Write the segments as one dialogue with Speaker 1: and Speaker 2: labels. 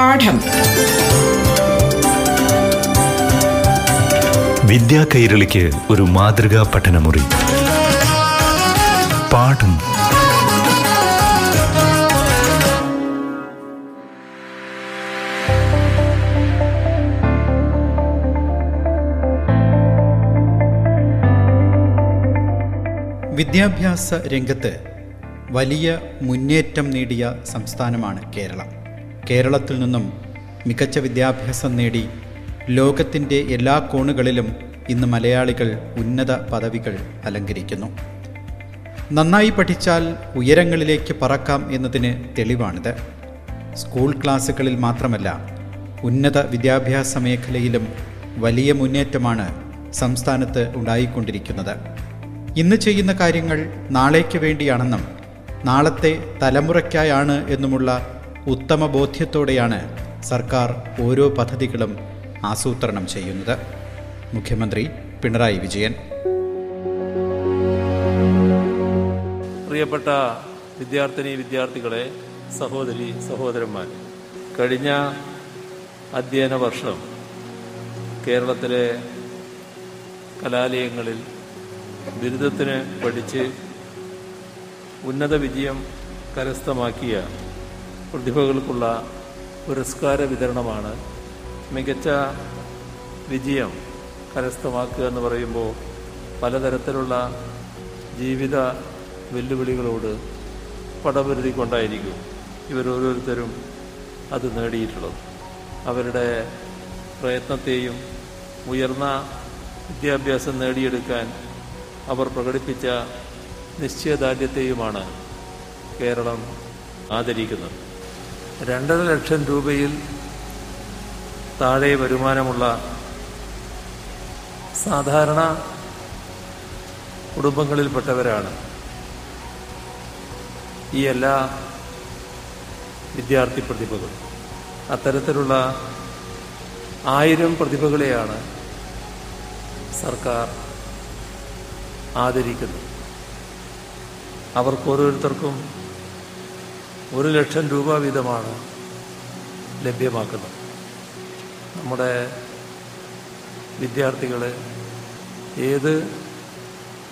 Speaker 1: പാഠം.
Speaker 2: വിദ്യാ കൈരളിക്ക് ഒരു മാതൃകാ പഠനമുറി. പാഠം.
Speaker 3: വിദ്യാഭ്യാസ രംഗത്ത് വലിയ മുന്നേറ്റം നേടിയ സംസ്ഥാനമാണ് കേരളം. കേരളത്തിൽ നിന്നും മികച്ച വിദ്യാഭ്യാസം നേടി ലോകത്തിന്റെ എല്ലാ കോണുകളിലും ഇന്ന് മലയാളികൾ ഉന്നത പദവികൾ അലങ്കരിക്കുന്നു. നന്നായി പഠിച്ചാൽ ഉയരങ്ങളിലേക്ക് പറക്കാം എന്നതിന് തെളിവാണിത്. സ്കൂൾ ക്ലാസ്സുകളിൽ മാത്രമല്ല ഉന്നത വിദ്യാഭ്യാസ മേഖലയിലും വലിയ മുന്നേറ്റമാണ് സംസ്ഥാനത്ത് ഉണ്ടായിക്കൊണ്ടിരിക്കുന്നത്. ഇന്ന് ചെയ്യുന്ന കാര്യങ്ങൾ നാളേക്ക് വേണ്ടിയാണെന്നും നാളത്തെ തലമുറയ്ക്കായാണ് എന്നുമുള്ള ഉത്തമ ബോധ്യത്തോടെയാണ് സർക്കാർ ഓരോ പദ്ധതികളും ആസൂത്രണം ചെയ്യുന്നത്. മുഖ്യമന്ത്രി പിണറായി വിജയൻ.
Speaker 4: പ്രിയപ്പെട്ട വിദ്യാർത്ഥിനി വിദ്യാർത്ഥികളെ സഹോദരി സഹോദരന്മാർ കഴിഞ്ഞ അധ്യയന വർഷം കേരളത്തിലെ കലാലയങ്ങളിൽ ബിരുദത്തിന് പഠിച്ച് ഉന്നത വിജയം കരസ്ഥമാക്കിയ പ്രതിഭകൾക്കുള്ള പുരസ്കാര വിതരണമാണ് മികച്ച വിജയം കരസ്ഥമാക്കുക എന്ന് പറയുമ്പോൾ പലതരത്തിലുള്ള ജീവിത വെല്ലുവിളികളോട് പടപൊരുതിക്കൊണ്ടായിരിക്കും ഇവരോരോരുത്തരും അത് നേടിയിട്ടുള്ളത്. അവരുടെ പ്രയത്നത്തെയും ഉയർന്ന വിദ്യാഭ്യാസം നേടിയെടുക്കാൻ അവർ പ്രകടിപ്പിച്ച നിശ്ചയദാർഢ്യത്തെയുമാണ് കേരളം ആദരിക്കുന്നത്. രണ്ടര ലക്ഷം രൂപയിൽ താഴെ വരുമാനമുള്ള സാധാരണ കുടുംബങ്ങളിൽപ്പെട്ടവരാണ് ഈ എല്ലാ വിദ്യാർത്ഥി പ്രതിഭകളും. അത്തരത്തിലുള്ള ആയിരം പ്രതിഭകളെയാണ് സർക്കാർ ആദരിക്കുന്നത്. അവർക്ക് ഓരോരുത്തർക്കും ഒരു ലക്ഷം രൂപ വീതമാണ് ലഭ്യമാക്കുന്നത്. നമ്മുടെ വിദ്യാർത്ഥികൾ ഏത്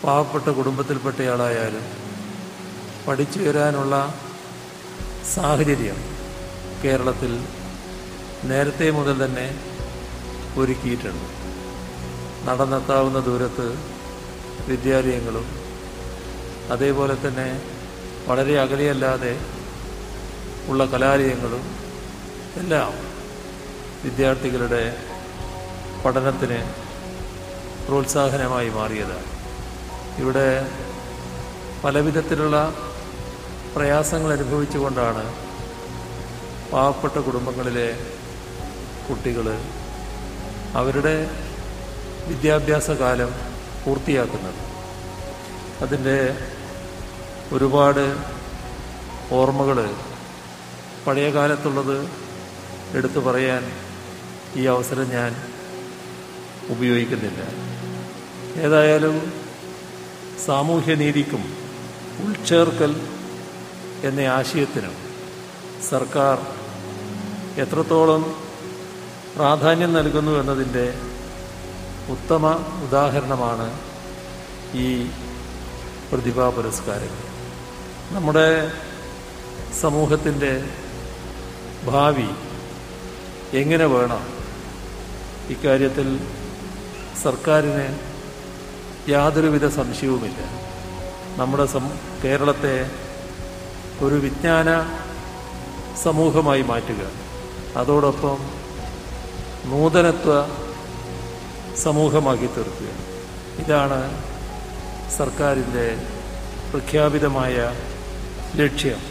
Speaker 4: പാവപ്പെട്ട കുടുംബത്തിൽപ്പെട്ടയാളായാലും പഠിച്ചു വരാനുള്ള സാഹചര്യം കേരളത്തിൽ നേരത്തെ മുതൽ തന്നെ ഒരുക്കിയിട്ടുണ്ട്. നടന്നെത്താവുന്ന ദൂരത്ത് വിദ്യാലയങ്ങളും അതേപോലെ തന്നെ വളരെ അകലെയല്ലാതെ ഉള്ള കലാലയങ്ങളും എല്ലാം വിദ്യാർത്ഥികളുടെ പഠനത്തിന് പ്രോത്സാഹനമായി മാറിയതാണ്. ഇവിടെ പലവിധത്തിലുള്ള പ്രയാസങ്ങൾ അനുഭവിച്ചുകൊണ്ടാണ് പാവപ്പെട്ട കുടുംബങ്ങളിലെ കുട്ടികൾ അവരുടെ വിദ്യാഭ്യാസ കാലം പൂർത്തിയാക്കുന്നത്. അതിന്റെ ഒരുപാട് ഓർമ്മകൾ പഴയ കാലത്തുള്ളത് എടുത്തു പറയാൻ ഈ അവസരം ഞാൻ ഉപയോഗിക്കുന്നില്ല. ഏതായാലും സാമൂഹ്യനീതിക്കും ഉൾച്ചേർക്കൽ എന്ന ആശയത്തിനും സർക്കാർ എത്രത്തോളം പ്രാധാന്യം നൽകുന്നു എന്നതിന്റെ ഉത്തമ ഉദാഹരണമാണ് ഈ പ്രതിഭാ പുരസ്കാരങ്ങൾ. നമ്മുടെ സമൂഹത്തിന്റെ ഭാവി എങ്ങനെ വേണം? ഇക്കാര്യത്തിൽ സർക്കാരിന് യാതൊരുവിധ സംശയവുമില്ല. നമ്മുടെ കേരളത്തെ ഒരു വിജ്ഞാന സമൂഹമായി മാറ്റുക. അതോടൊപ്പം നൂതനത്വ സമൂഹമാക്കി തീർക്കുക. ഇതാണ് സർക്കാരിന്റെ പ്രഖ്യാപിതമായ ലക്ഷ്യം.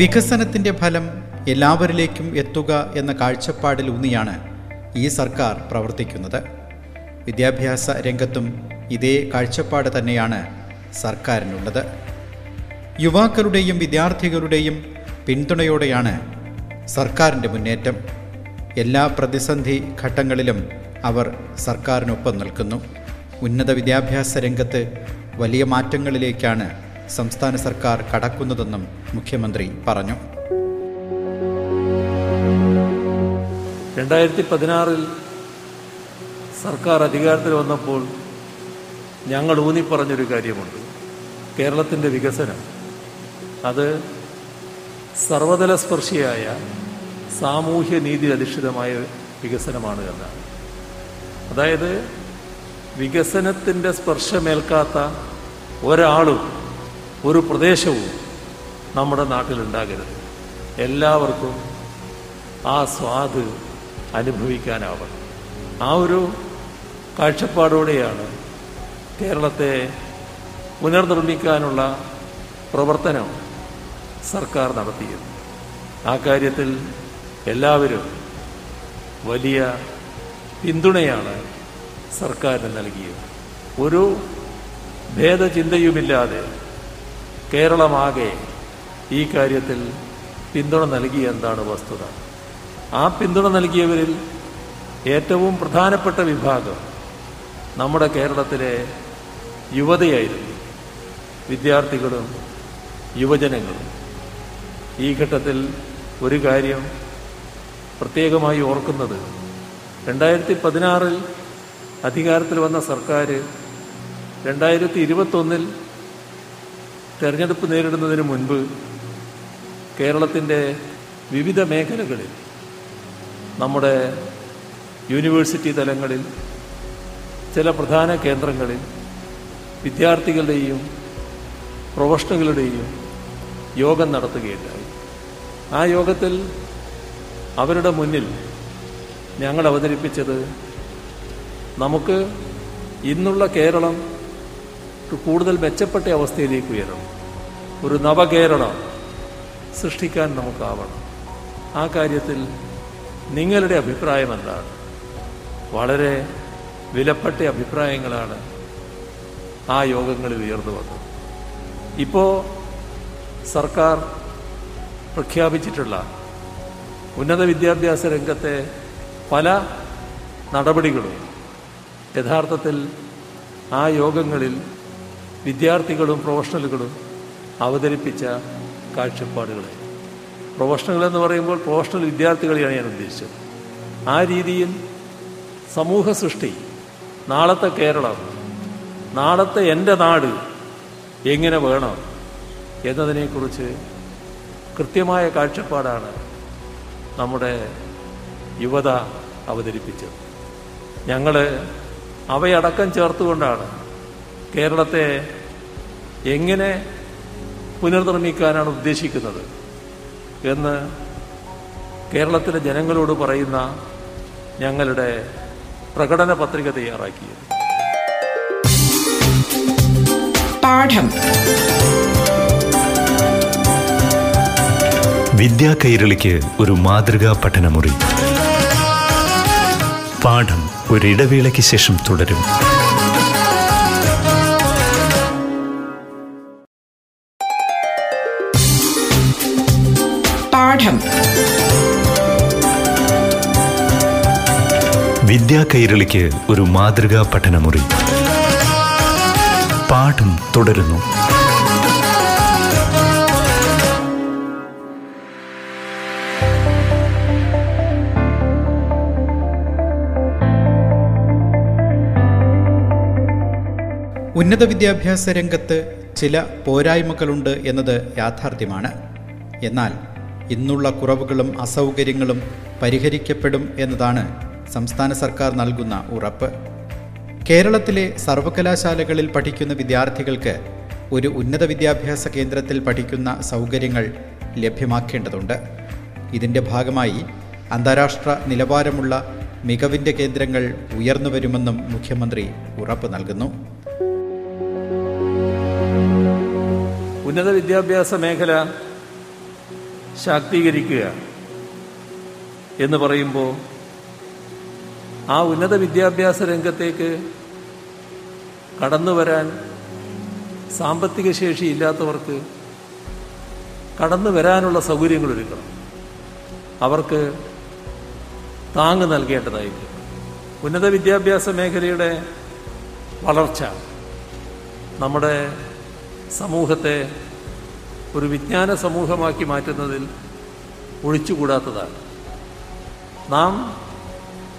Speaker 3: വികസനത്തിന്റെ ഫലം എല്ലാവരിലേക്കും എത്തുക എന്ന കാഴ്ചപ്പാടിൽ ഊന്നിയാണ് ഈ സർക്കാർ പ്രവർത്തിക്കുന്നത്. വിദ്യാഭ്യാസ രംഗത്തും ഇതേ കാഴ്ചപ്പാട് തന്നെയാണ് സർക്കാരിനുള്ളത്. യുവാക്കളുടെയും വിദ്യാർത്ഥികളുടെയും പിന്തുണയോടെയാണ് സർക്കാരിന്റെ മുന്നേറ്റം. എല്ലാ പ്രതിസന്ധി ഘട്ടങ്ങളിലും അവർ സർക്കാരിനൊപ്പം നിൽക്കുന്നു. ഉന്നത വിദ്യാഭ്യാസ രംഗത്ത് വലിയ മാറ്റങ്ങളിലേക്കാണ് സംസ്ഥാന സർക്കാർ കടക്കുന്നതെന്നും മുഖ്യമന്ത്രി പറഞ്ഞു.
Speaker 4: രണ്ടായിരത്തി പതിനാറിൽ സർക്കാർ അധികാരത്തിൽ വന്നപ്പോൾ ഞങ്ങൾ ഊന്നിപ്പറഞ്ഞൊരു കാര്യമുണ്ട്. കേരളത്തിന്റെ വികസനം. അത് സർവതല സ്പർശിയായ സാമൂഹ്യ നീതി അധിഷ്ഠിതമായ വികസനമാണ് എന്നാണ്. അതായത് വികസനത്തിന്റെ സ്പർശമേൽക്കാത്ത ഒരാളും ഒരു പ്രദേശവും നമ്മുടെ നാട്ടിലുണ്ടാകരുത്. എല്ലാവർക്കും ആ സ്വാദ് അനുഭവിക്കാനാവണം. ആ ഒരു കാഴ്ചപ്പാടോടെയാണ് കേരളത്തെ പുനർനിർമ്മിക്കാനുള്ള പ്രവർത്തനം സർക്കാർ നടത്തിയത്. ആ കാര്യത്തിൽ എല്ലാവരും വലിയ പിന്തുണയാണ് സർക്കാരിന് നൽകിയത്. ഒരു ഭേദചിന്തയുമില്ലാതെ കേരളമാകെ ഈ കാര്യത്തിൽ പിന്തുണ നൽകിയ എന്താണ് വസ്തുത? ആ പിന്തുണ നൽകിയവരിൽ ഏറ്റവും പ്രധാനപ്പെട്ട വിഭാഗം നമ്മുടെ കേരളത്തിലെ യുവതയായിരുന്നു. വിദ്യാർത്ഥികളും യുവജനങ്ങളും. ഈ ഘട്ടത്തിൽ ഒരു കാര്യം പ്രത്യേകമായി ഓർക്കുന്നത്. രണ്ടായിരത്തി പതിനാറിൽ അധികാരത്തിൽ വന്ന സർക്കാർ രണ്ടായിരത്തി ഇരുപത്തൊന്നിൽ തെരഞ്ഞെടുപ്പ് നേരിടുന്നതിന് മുൻപ് കേരളത്തിന്റെ വിവിധ മേഖലകളിൽ നമ്മുടെ യൂണിവേഴ്സിറ്റി തലങ്ങളിൽ ചില പ്രധാന കേന്ദ്രങ്ങളിൽ വിദ്യാർത്ഥികളുടെയും പ്രൊഫഷണലുകളുടെയും യോഗം നടത്തുകയുണ്ടായി. ആ യോഗത്തിൽ അവരുടെ മുന്നിൽ ഞങ്ങൾ അവതരിപ്പിച്ചത് നമുക്ക് ഇന്നുള്ള കേരളം കൂടുതൽ മെച്ചപ്പെട്ട അവസ്ഥയിലേക്ക് ഉയരണം. ഒരു നവകേരളം സൃഷ്ടിക്കാൻ നമുക്കാവണം. ആ കാര്യത്തിൽ നിങ്ങളുടെ അഭിപ്രായം എന്താണ്? വളരെ വിലപ്പെട്ട അഭിപ്രായങ്ങളാണ് ആ യോഗങ്ങളിൽ ഉയർന്നു വന്നത്. ഇപ്പോൾ സർക്കാർ പ്രഖ്യാപിച്ചിട്ടുള്ള ഉന്നത വിദ്യാഭ്യാസ രംഗത്തെ പല നടപടികളും യഥാർത്ഥത്തിൽ ആ യോഗങ്ങളിൽ വിദ്യാർത്ഥികളും പ്രൊഫഷണലുകളും അവതരിപ്പിച്ച കാഴ്ചപ്പാടുകളെ. പ്രൊഫഷണൽ എന്ന് പറയുമ്പോൾ പ്രൊഫഷണൽ വിദ്യാർത്ഥികളെയാണ് ഞാൻ ഉദ്ദേശിച്ചത്. ആ രീതിയിൽ സമൂഹ സൃഷ്ടി നാളത്തെ കേരളം നാളത്തെ എന്റെ നാട് എങ്ങനെ വേണം എന്നതിനെക്കുറിച്ച് കൃത്യമായ കാഴ്ചപ്പാടാണ് നമ്മുടെ യുവത അവതരിപ്പിച്ചത്. ഞങ്ങൾ അവയടക്കം ചേർത്തുകൊണ്ടാണ് കേരളത്തെ എങ്ങനെ പുനർനിർമ്മിക്കാനാണ് ഉദ്ദേശിക്കുന്നത് എന്ന് കേരളത്തിലെ ജനങ്ങളോട് പറയുന്ന ഞങ്ങളുടെ പ്രകടന പത്രിക തയ്യാറാക്കിയത്.
Speaker 1: പാഠം.
Speaker 2: വിദ്യാ കൈരളിക്ക് ഒരു മാതൃകാ പഠനമുറി. പാഠം ഒരിടവേളയ്ക്ക് ശേഷം തുടരും.
Speaker 1: പാഠം.
Speaker 2: വിദ്യാ കൈരളിക്ക് ഒരു മാതൃകാ പഠനമുറി. പാഠം തുടരുന്നു.
Speaker 3: ഉന്നത വിദ്യാഭ്യാസ രംഗത്ത് ചില പോരായ്മകളുണ്ട് എന്നത് യാഥാർത്ഥ്യമാണ്. എന്നാൽ ഇന്നുള്ള കുറവുകളും അസൗകര്യങ്ങളും പരിഹരിക്കപ്പെടും എന്നതാണ് സംസ്ഥാന സർക്കാർ നൽകുന്ന ഉറപ്പ്. കേരളത്തിലെ സർവകലാശാലകളിൽ പഠിക്കുന്ന വിദ്യാർത്ഥികൾക്ക് ഒരു ഉന്നത വിദ്യാഭ്യാസ കേന്ദ്രത്തിൽ പഠിക്കുന്ന സൗകര്യങ്ങൾ ലഭ്യമാക്കേണ്ടതുണ്ട്. ഇതിന്റെ ഭാഗമായി അന്താരാഷ്ട്ര നിലവാരമുള്ള മികവിന്റെ കേന്ദ്രങ്ങൾ ഉയർന്നു വരുമെന്നും മുഖ്യമന്ത്രി ഉറപ്പ് നൽകുന്നു.
Speaker 4: ഉന്നത വിദ്യാഭ്യാസ മേഖല ശാക്തീകരിക്കുക എന്ന് പറയുമ്പോൾ ആ ഉന്നത വിദ്യാഭ്യാസ രംഗത്തേക്ക് കടന്നു വരാൻ സാമ്പത്തിക ശേഷി ഇല്ലാത്തവർക്ക് കടന്നു വരാനുള്ള സൗകര്യങ്ങൾ ഒരുക്കണം. അവർക്ക് താങ്ങ് നൽകേണ്ടതായിരിക്കും ഉന്നത വിദ്യാഭ്യാസ മേഖലയുടെ വളർച്ച നമ്മുടെ സമൂഹത്തെ ഒരു വിജ്ഞാന സമൂഹമാക്കി മാറ്റുന്നതിൽ ഒഴിച്ചുകൂടാത്തതാണ്. നാം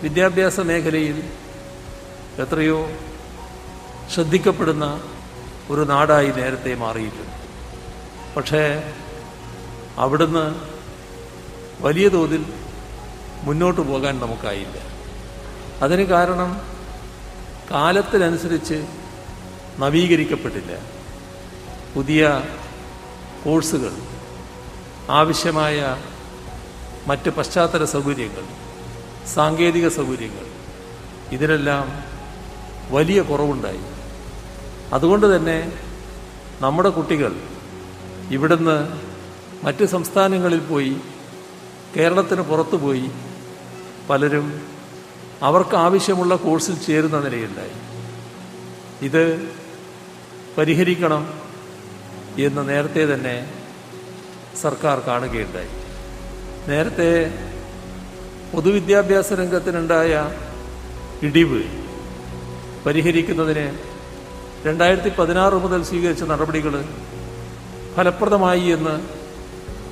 Speaker 4: വിദ്യാഭ്യാസ മേഖലയിൽ എത്രയോ ശ്രദ്ധിക്കപ്പെടുന്ന ഒരു നാടായി നേരത്തെ മാറിയിട്ടുണ്ട്. പക്ഷേ അവിടുന്ന് വലിയ തോതിൽ മുന്നോട്ട് പോകാൻ നമുക്കായില്ല. അതിന് കാരണം കാലത്തിനനുസരിച്ച് നവീകരിക്കപ്പെട്ടില്ല. പുതിയ കോഴ്സുകൾ ആവശ്യമായ മറ്റ് പശ്ചാത്തല സൗകര്യങ്ങൾ സാങ്കേതിക സൗകര്യങ്ങൾ ഇതിനെല്ലാം വലിയ കുറവുണ്ടായി. അതുകൊണ്ട് തന്നെ നമ്മുടെ കുട്ടികൾ ഇവിടുന്ന് മറ്റ് സംസ്ഥാനങ്ങളിൽ പോയി കേരളത്തിന് പുറത്തു പോയി പലരും അവർക്ക് ആവശ്യമുള്ള കോഴ്സിൽ ചേരുന്ന നിലയുണ്ടായി ഇത് പരിഹരിക്കണം എന്ന് നേരത്തെ തന്നെ സർക്കാർ കാണുകയുണ്ടായി. നേരത്തെ പൊതുവിദ്യാഭ്യാസ രംഗത്തിനുണ്ടായ ഇടിവ് പരിഹരിക്കുന്നതിന് രണ്ടായിരത്തി പതിനാറ് മുതൽ സ്വീകരിച്ച നടപടികൾ ഫലപ്രദമായി എന്ന്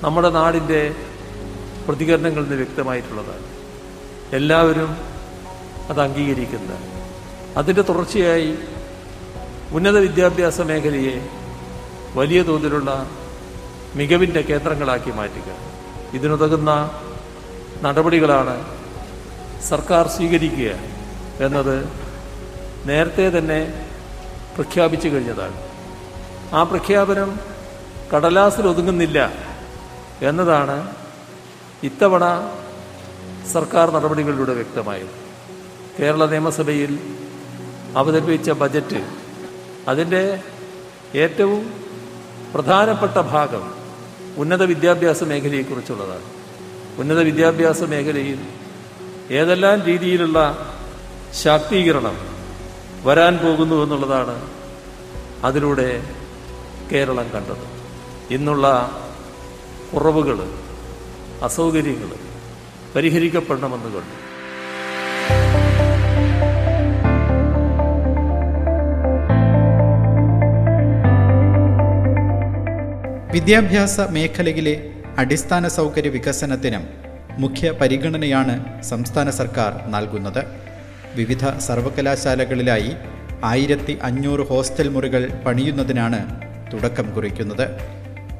Speaker 4: നമ്മുടെ നാടിന്റെ പ്രതികരണങ്ങളിൽ നിന്ന് വ്യക്തമായിട്ടുള്ളതാണ്. എല്ലാവരും അത് അംഗീകരിക്കുന്നത് അതിന്റെ തുടർച്ചയായി ഉന്നത വിദ്യാഭ്യാസ മേഖലയെ വലിയ തോതിലുള്ള മികവിന്റെ കേന്ദ്രങ്ങളാക്കി മാറ്റുക. ഇതിനുതകുന്ന നടപടികളാണ് സർക്കാർ സ്വീകരിക്കുക എന്നത് നേരത്തെ തന്നെ പ്രഖ്യാപിച്ചു കഴിഞ്ഞതാണ്. ആ പ്രഖ്യാപനം കടലാസിൽ ഒതുങ്ങുന്നില്ല എന്നതാണ് ഇത്തവണ സർക്കാർ നടപടികളിലൂടെ വ്യക്തമായത്. കേരള നിയമസഭയിൽ അവതരിപ്പിച്ച ബജറ്റ് അതിന്റെ ഏറ്റവും പ്രധാനപ്പെട്ട ഭാഗം ഉന്നത വിദ്യാഭ്യാസ മേഖലയെക്കുറിച്ചുള്ളതാണ്. ഉന്നത വിദ്യാഭ്യാസ മേഖലയിൽ ഏതെല്ലാം രീതിയിലുള്ള ശാക്തീകരണം വരാൻ പോകുന്നു എന്നുള്ളതാണ് അതിലൂടെ കേരളം കണ്ടത്. ഇന്നുള്ള കുറവുകൾ അസൗകര്യങ്ങൾ പരിഹരിക്കപ്പെടണമെന്ന് കണ്ടു.
Speaker 3: വിദ്യാഭ്യാസ മേഖലയിലെ അടിസ്ഥാന സൗകര്യ വികസനത്തിനും മുഖ്യ പരിഗണനയാണ് സംസ്ഥാന സർക്കാർ നൽകുന്നത്. വിവിധ സർവകലാശാലകളിലായി ആയിരത്തി അഞ്ഞൂറ് ഹോസ്റ്റൽ മുറികൾ പണിയുന്നതിനാണ് തുടക്കം കുറിക്കുന്നത്.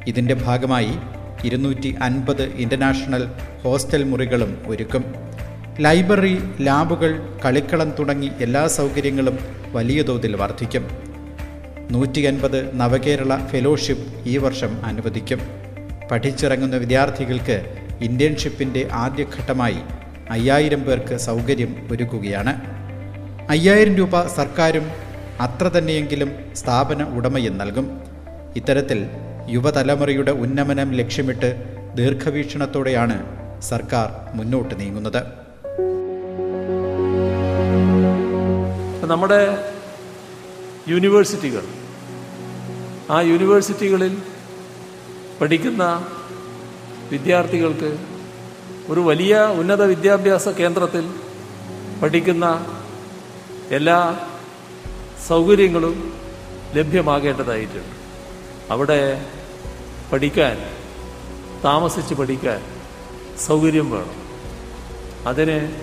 Speaker 3: ഇതിന്റെ ഭാഗമായി ഇരുന്നൂറ്റി അൻപത് ഇന്റർനാഷണൽ ഹോസ്റ്റൽ മുറികളും ഒരുക്കും. ലൈബ്രറി ലാബുകൾ കളിക്കളം തുടങ്ങി എല്ലാ സൗകര്യങ്ങളും വലിയ തോതിൽ വർദ്ധിക്കും. നൂറ്റി അൻപത് നവകേരള ഫെലോഷിപ്പ് ഈ വർഷം അനുവദിക്കും. പഠിച്ചിറങ്ങുന്ന വിദ്യാർത്ഥികൾക്ക് ഇന്റേൺഷിപ്പിന്റെ ആദ്യഘട്ടമായി അയ്യായിരം പേർക്ക് സൗകര്യം ഒരുക്കുകയാണ്. അയ്യായിരം രൂപ സർക്കാരും അത്ര തന്നെയെങ്കിലും സ്ഥാപന ഉടമയും നൽകും. ഇത്തരത്തിൽ യുവതലമുറയുടെ ഉന്നമനം ലക്ഷ്യമിട്ട് ദീർഘവീക്ഷണത്തോടെയാണ് സർക്കാർ മുന്നോട്ട് നീങ്ങുന്നത്.
Speaker 4: നമ്മുടെ യൂണിവേഴ്സിറ്റികൾ ആ യൂണിവേഴ്സിറ്റികളിൽ പഠിക്കുന്ന വിദ്യാർത്ഥികൾക്ക് ഒരു വലിയ ഉന്നത വിദ്യാഭ്യാസ കേന്ദ്രത്തിൽ പഠിക്കുന്ന എല്ലാ സൗകര്യങ്ങളും ലഭ്യമാകേണ്ടതായിട്ടുണ്ട്. അവിടെ പഠിക്കാൻ താമസിച്ച് പഠിക്കാൻ സൗകര്യം വേണം. അതിന്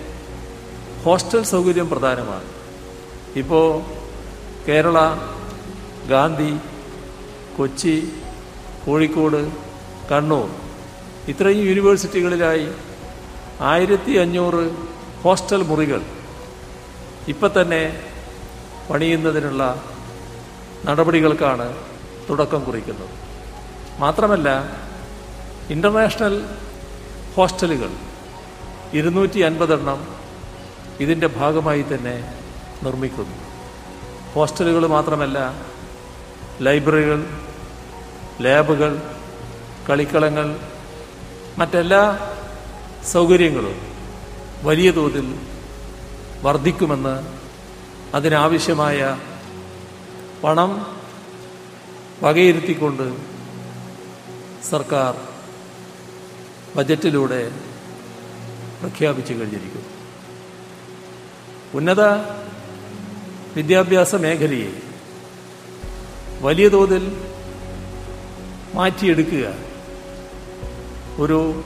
Speaker 4: ഹോസ്റ്റൽ സൗകര്യം പ്രധാനമാണ്. ഇപ്പോൾ കേരള ഗാന്ധി കൊച്ചി കോഴിക്കോട് കണ്ണൂർ. ഇത്രയും യൂണിവേഴ്സിറ്റികളിലായി ആയിരത്തി അഞ്ഞൂറ് ഹോസ്റ്റൽ മുറികൾ ഇപ്പം തന്നെ പണിയുന്നതിനുള്ള നടപടികൾക്കാണ് തുടക്കം കുറിക്കുന്നത്. മാത്രമല്ല ഇന്റർനാഷണൽ ഹോസ്റ്റലുകൾ ഇരുന്നൂറ്റി അൻപതെണ്ണം ഇതിന്റെ ഭാഗമായി തന്നെ നിർമ്മിക്കുന്നു. ഹോസ്റ്റലുകൾ മാത്രമല്ല ലൈബ്രറികൾ ലാബുകൾ കളിക്കളങ്ങൾ മറ്റെല്ലാ സൗകര്യങ്ങളും വലിയ തോതിൽ വർദ്ധിക്കുമെന്ന് അതിനാവശ്യമായ പണം വകയിരുത്തിക്കൊണ്ട് സർക്കാർ ബജറ്റിലൂടെ പ്രഖ്യാപിച്ചു കഴിഞ്ഞിരിക്കുന്നു. ഉന്നത വിദ്യാഭ്യാസ മേഖലയെ വലിയ തോതിൽ മാറ്റിയെടുക്കുക. ഒരു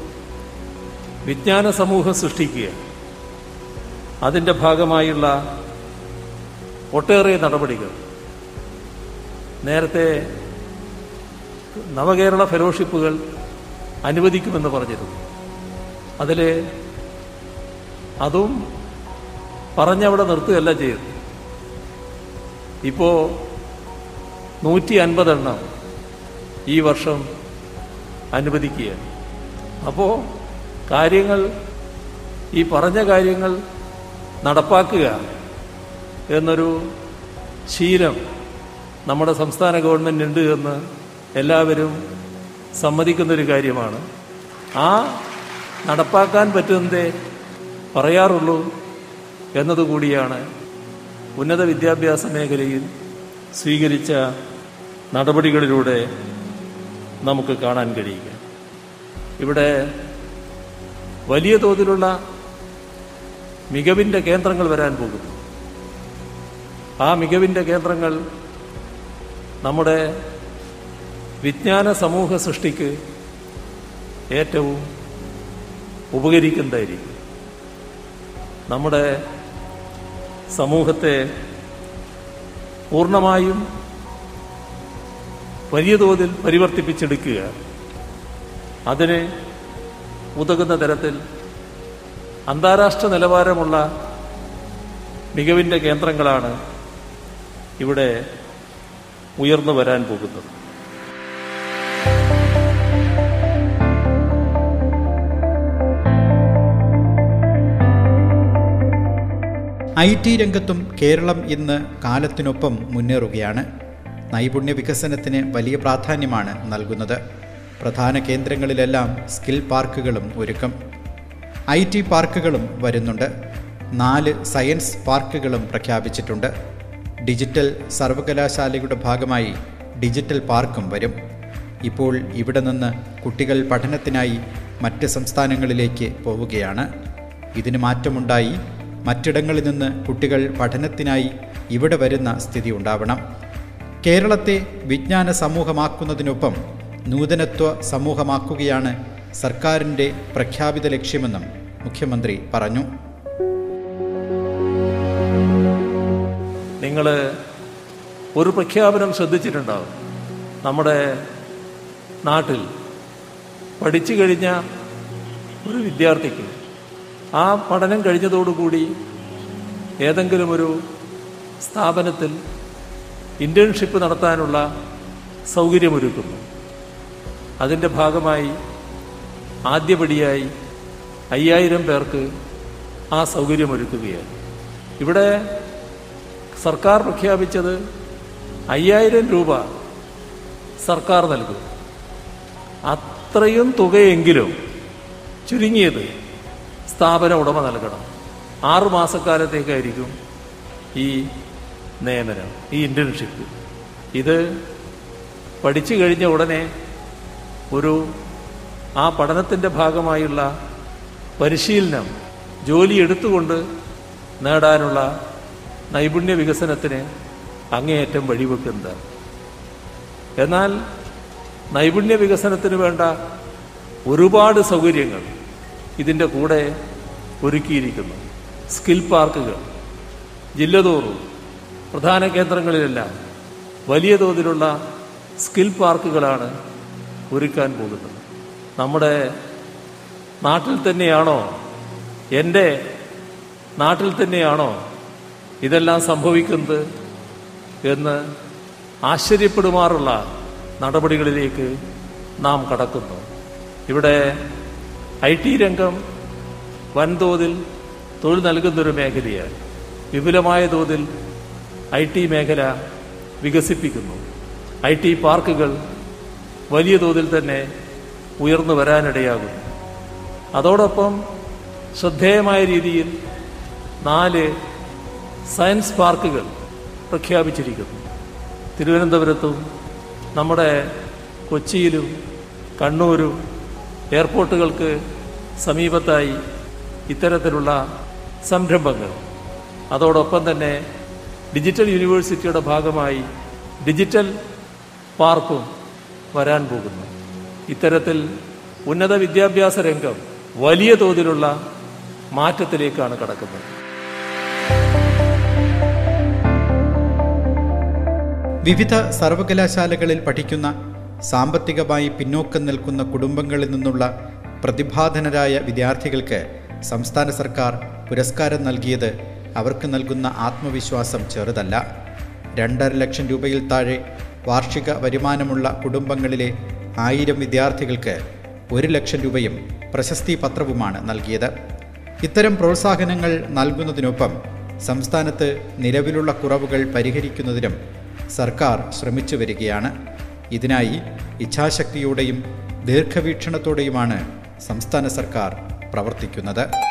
Speaker 4: വിജ്ഞാന സമൂഹം സൃഷ്ടിക്കുക. അതിന്റെ ഭാഗമായുള്ള ഒട്ടേറെ നടപടികൾ. നേരത്തെ നവകേരള ഫെലോഷിപ്പുകൾ അനുവദിക്കുമെന്ന് പറഞ്ഞിരുന്നു. അതിൽ അതും പറഞ്ഞവിടെ നിർത്തുകയല്ല ചെയ്തു ഇപ്പോൾ നൂറ്റി അൻപതെണ്ണം ഈ വർഷം അനുവദിക്കുക. അപ്പോൾ കാര്യങ്ങൾ ഈ പറഞ്ഞ കാര്യങ്ങൾ നടപ്പാക്കുക എന്നൊരു ശീലം നമ്മുടെ സംസ്ഥാന ഗവൺമെന്റ് ഉണ്ട് എന്ന് എല്ലാവരും സമ്മതിക്കുന്നൊരു കാര്യമാണ്. ആ നടപ്പാക്കാൻ പറ്റുന്നതേ പറയാറുള്ളൂ എന്നതുകൂടിയാണ് ഉന്നത വിദ്യാഭ്യാസ മേഖലയിൽ സ്വീകരിച്ച നടപടികളിലൂടെ നമുക്ക് കാണാൻ കഴിയുക. ഇവിടെ വലിയ തോതിലുള്ള മികവിന്റെ കേന്ദ്രങ്ങൾ വരാൻ പോകുന്നു. ആ മികവിന്റെ കേന്ദ്രങ്ങൾ നമ്മുടെ വിജ്ഞാന സമൂഹ സൃഷ്ടിക്ക് ഏറ്റവും ഉപകരിക്കുന്നതായിരിക്കും. നമ്മുടെ സമൂഹത്തെ പൂർണമായും വലിയ തോതിൽ പരിവർത്തിപ്പിച്ചെടുക്കുക. അതിന് ഉതകുന്ന തരത്തിൽ അന്താരാഷ്ട്ര നിലവാരമുള്ള മികവിന്റെ കേന്ദ്രങ്ങളാണ് ഇവിടെ ഉയർന്നു വരാൻ പോകുന്നത്.
Speaker 3: ഐ ടി രംഗത്തും കേരളം ഇന്ന് കാലത്തിനൊപ്പം മുന്നേറുകയാണ്. നൈപുണ്യ വികസനത്തിന് വലിയ പ്രാധാന്യമാണ് നൽകുന്നത്. പ്രധാന കേന്ദ്രങ്ങളിലെല്ലാം സ്കിൽ പാർക്കുകളും ഒരുക്കും. ഐ ടി പാർക്കുകളും വരുന്നുണ്ട്. നാല് സയൻസ് പാർക്കുകളും പ്രഖ്യാപിച്ചിട്ടുണ്ട്. ഡിജിറ്റൽ സർവകലാശാലയുടെ ഭാഗമായി ഡിജിറ്റൽ പാർക്കും വരും. ഇപ്പോൾ ഇവിടെ നിന്ന് കുട്ടികൾ പഠനത്തിനായി മറ്റ് സംസ്ഥാനങ്ങളിലേക്ക് പോവുകയാണ്. ഇതിന് മാറ്റമുണ്ടായി. മറ്റിടങ്ങളിൽ നിന്ന് കുട്ടികൾ പഠനത്തിനായി ഇവിടെ വരുന്ന സ്ഥിതി ഉണ്ടാവണം. കേരളത്തെ വിജ്ഞാന സമൂഹമാക്കുന്നതിനൊപ്പം നൂതനത്വ സമൂഹമാക്കുകയാണ് സർക്കാരിന്റെ പ്രഖ്യാപിത ലക്ഷ്യമെന്നും മുഖ്യമന്ത്രി പറഞ്ഞു.
Speaker 4: നിങ്ങൾ ഒരു പ്രഖ്യാപനം ശ്രദ്ധിച്ചിട്ടുണ്ടാവും. നമ്മുടെ നാട്ടിൽ പഠിച്ചു കഴിഞ്ഞ ഒരു വിദ്യാർത്ഥിക്ക് ആ പഠനം കഴിഞ്ഞതോടുകൂടി ഏതെങ്കിലും ഒരു സ്ഥാപനത്തിൽ ഇന്റേൺഷിപ്പ് നടത്താനുള്ള സൗകര്യമൊരുക്കുന്നു. അതിന്റെ ഭാഗമായി ആദ്യപടിയായി അയ്യായിരം പേർക്ക് ആ സൗകര്യമൊരുക്കുകയാണ്. ഇവിടെ സർക്കാർ പ്രഖ്യാപിച്ചത് അയ്യായിരം രൂപ സർക്കാർ നൽകും. അത്രയും തുകയെങ്കിലും ചുരുങ്ങിയത് സ്ഥാപന ഉടമ നൽകണം. ആറു മാസക്കാലത്തേക്കായിരിക്കും ഈ നിയമനം ഈ ഇന്റേൺഷിപ്പ് ഇത് പഠിച്ചു കഴിഞ്ഞ ഉടനെ ഒരു ആ പഠനത്തിന്റെ ഭാഗമായുള്ള പരിശീലനം ജോലി എടുത്തുകൊണ്ട് നേടാനുള്ള നൈപുണ്യ വികസനത്തിന് അങ്ങേയറ്റം വഴിവെക്കുന്നത്. എന്നാൽ നൈപുണ്യ വികസനത്തിന് വേണ്ട ഒരുപാട് സൗകര്യങ്ങൾ ഇതിന്റെ കൂടെ ഒരുക്കിയിരിക്കുന്നു. സ്കിൽ പാർക്കുകൾ ജില്ലതോറും പ്രധാന കേന്ദ്രങ്ങളിലെല്ലാം വലിയ തോതിലുള്ള സ്കിൽ പാർക്കുകളാണ് ഒരുക്കാൻ പോകുന്നത്. നമ്മുടെ നാട്ടിൽ തന്നെയാണോ എന്റെ നാട്ടിൽ തന്നെയാണോ ഇതെല്ലാം സംഭവിക്കുന്നത് എന്ന് ആശ്ചര്യപ്പെടുമാറുള്ള നടപടികളിലേക്ക് നാം കടക്കുന്നു. ഇവിടെ ഐ ടി രംഗം വൻതോതിൽ തൊഴിൽ നൽകുന്നൊരു മേഖലയാണ്. വിപുലമായ തോതിൽ ഐ ടി മേഖല വികസിപ്പിക്കുന്നു. ഐ ടി പാർക്കുകൾ വലിയ തോതിൽ തന്നെ ഉയർന്നു വരാനിടയാകുന്നു. അതോടൊപ്പം ശ്രദ്ധേയമായ രീതിയിൽ നാല് സയൻസ് പാർക്കുകൾ പ്രഖ്യാപിച്ചിരിക്കുന്നു. തിരുവനന്തപുരത്തും നമ്മുടെ കൊച്ചിയിലും കണ്ണൂരും എയർപോർട്ടുകൾക്ക് സമീപത്തായി ഇത്തരത്തിലുള്ള സംരംഭങ്ങൾ. അതോടൊപ്പം തന്നെ ഡിജിറ്റൽ യൂണിവേഴ്സിറ്റിയുടെ ഭാഗമായി ഡിജിറ്റൽ പാർക്കും വരാൻ പോകുന്നു. ഇത്തരത്തിൽ ഉന്നത വിദ്യാഭ്യാസ രംഗം വലിയ തോതിലുള്ള മാറ്റത്തിലേക്കാണ് കടക്കുന്നത്.
Speaker 3: വിവിധ സർവകലാശാലകളിൽ പഠിക്കുന്ന സാമ്പത്തികമായി പിന്നോക്കം നിൽക്കുന്ന കുടുംബങ്ങളിൽ നിന്നുള്ള പ്രതിഭാധനരായ വിദ്യാർത്ഥികൾക്ക് സംസ്ഥാന സർക്കാർ പുരസ്കാരം നൽകിയത് അവർക്ക് നൽകുന്ന ആത്മവിശ്വാസം ചെറുതല്ല. രണ്ടര ലക്ഷം രൂപയിൽ താഴെ വാർഷിക വരുമാനമുള്ള കുടുംബങ്ങളിലെ ആയിരം വിദ്യാർത്ഥികൾക്ക് ഒരു ലക്ഷം രൂപയും പ്രശസ്തി പത്രവുമാണ് നൽകിയത്. ഇത്തരം പ്രോത്സാഹനങ്ങൾ നൽകുന്നതിനൊപ്പം സംസ്ഥാനത്ത് നിലവിലുള്ള കുറവുകൾ പരിഹരിക്കുന്നതിനും സർക്കാർ ശ്രമിച്ചു വരികയാണ്. ഇതിനായി ഇച്ഛാശക്തിയോടെയും ദീർഘവീക്ഷണത്തോടെയുമാണ് സംസ്ഥാന സർക്കാർ പ്രവർത്തിക്കുന്നത്.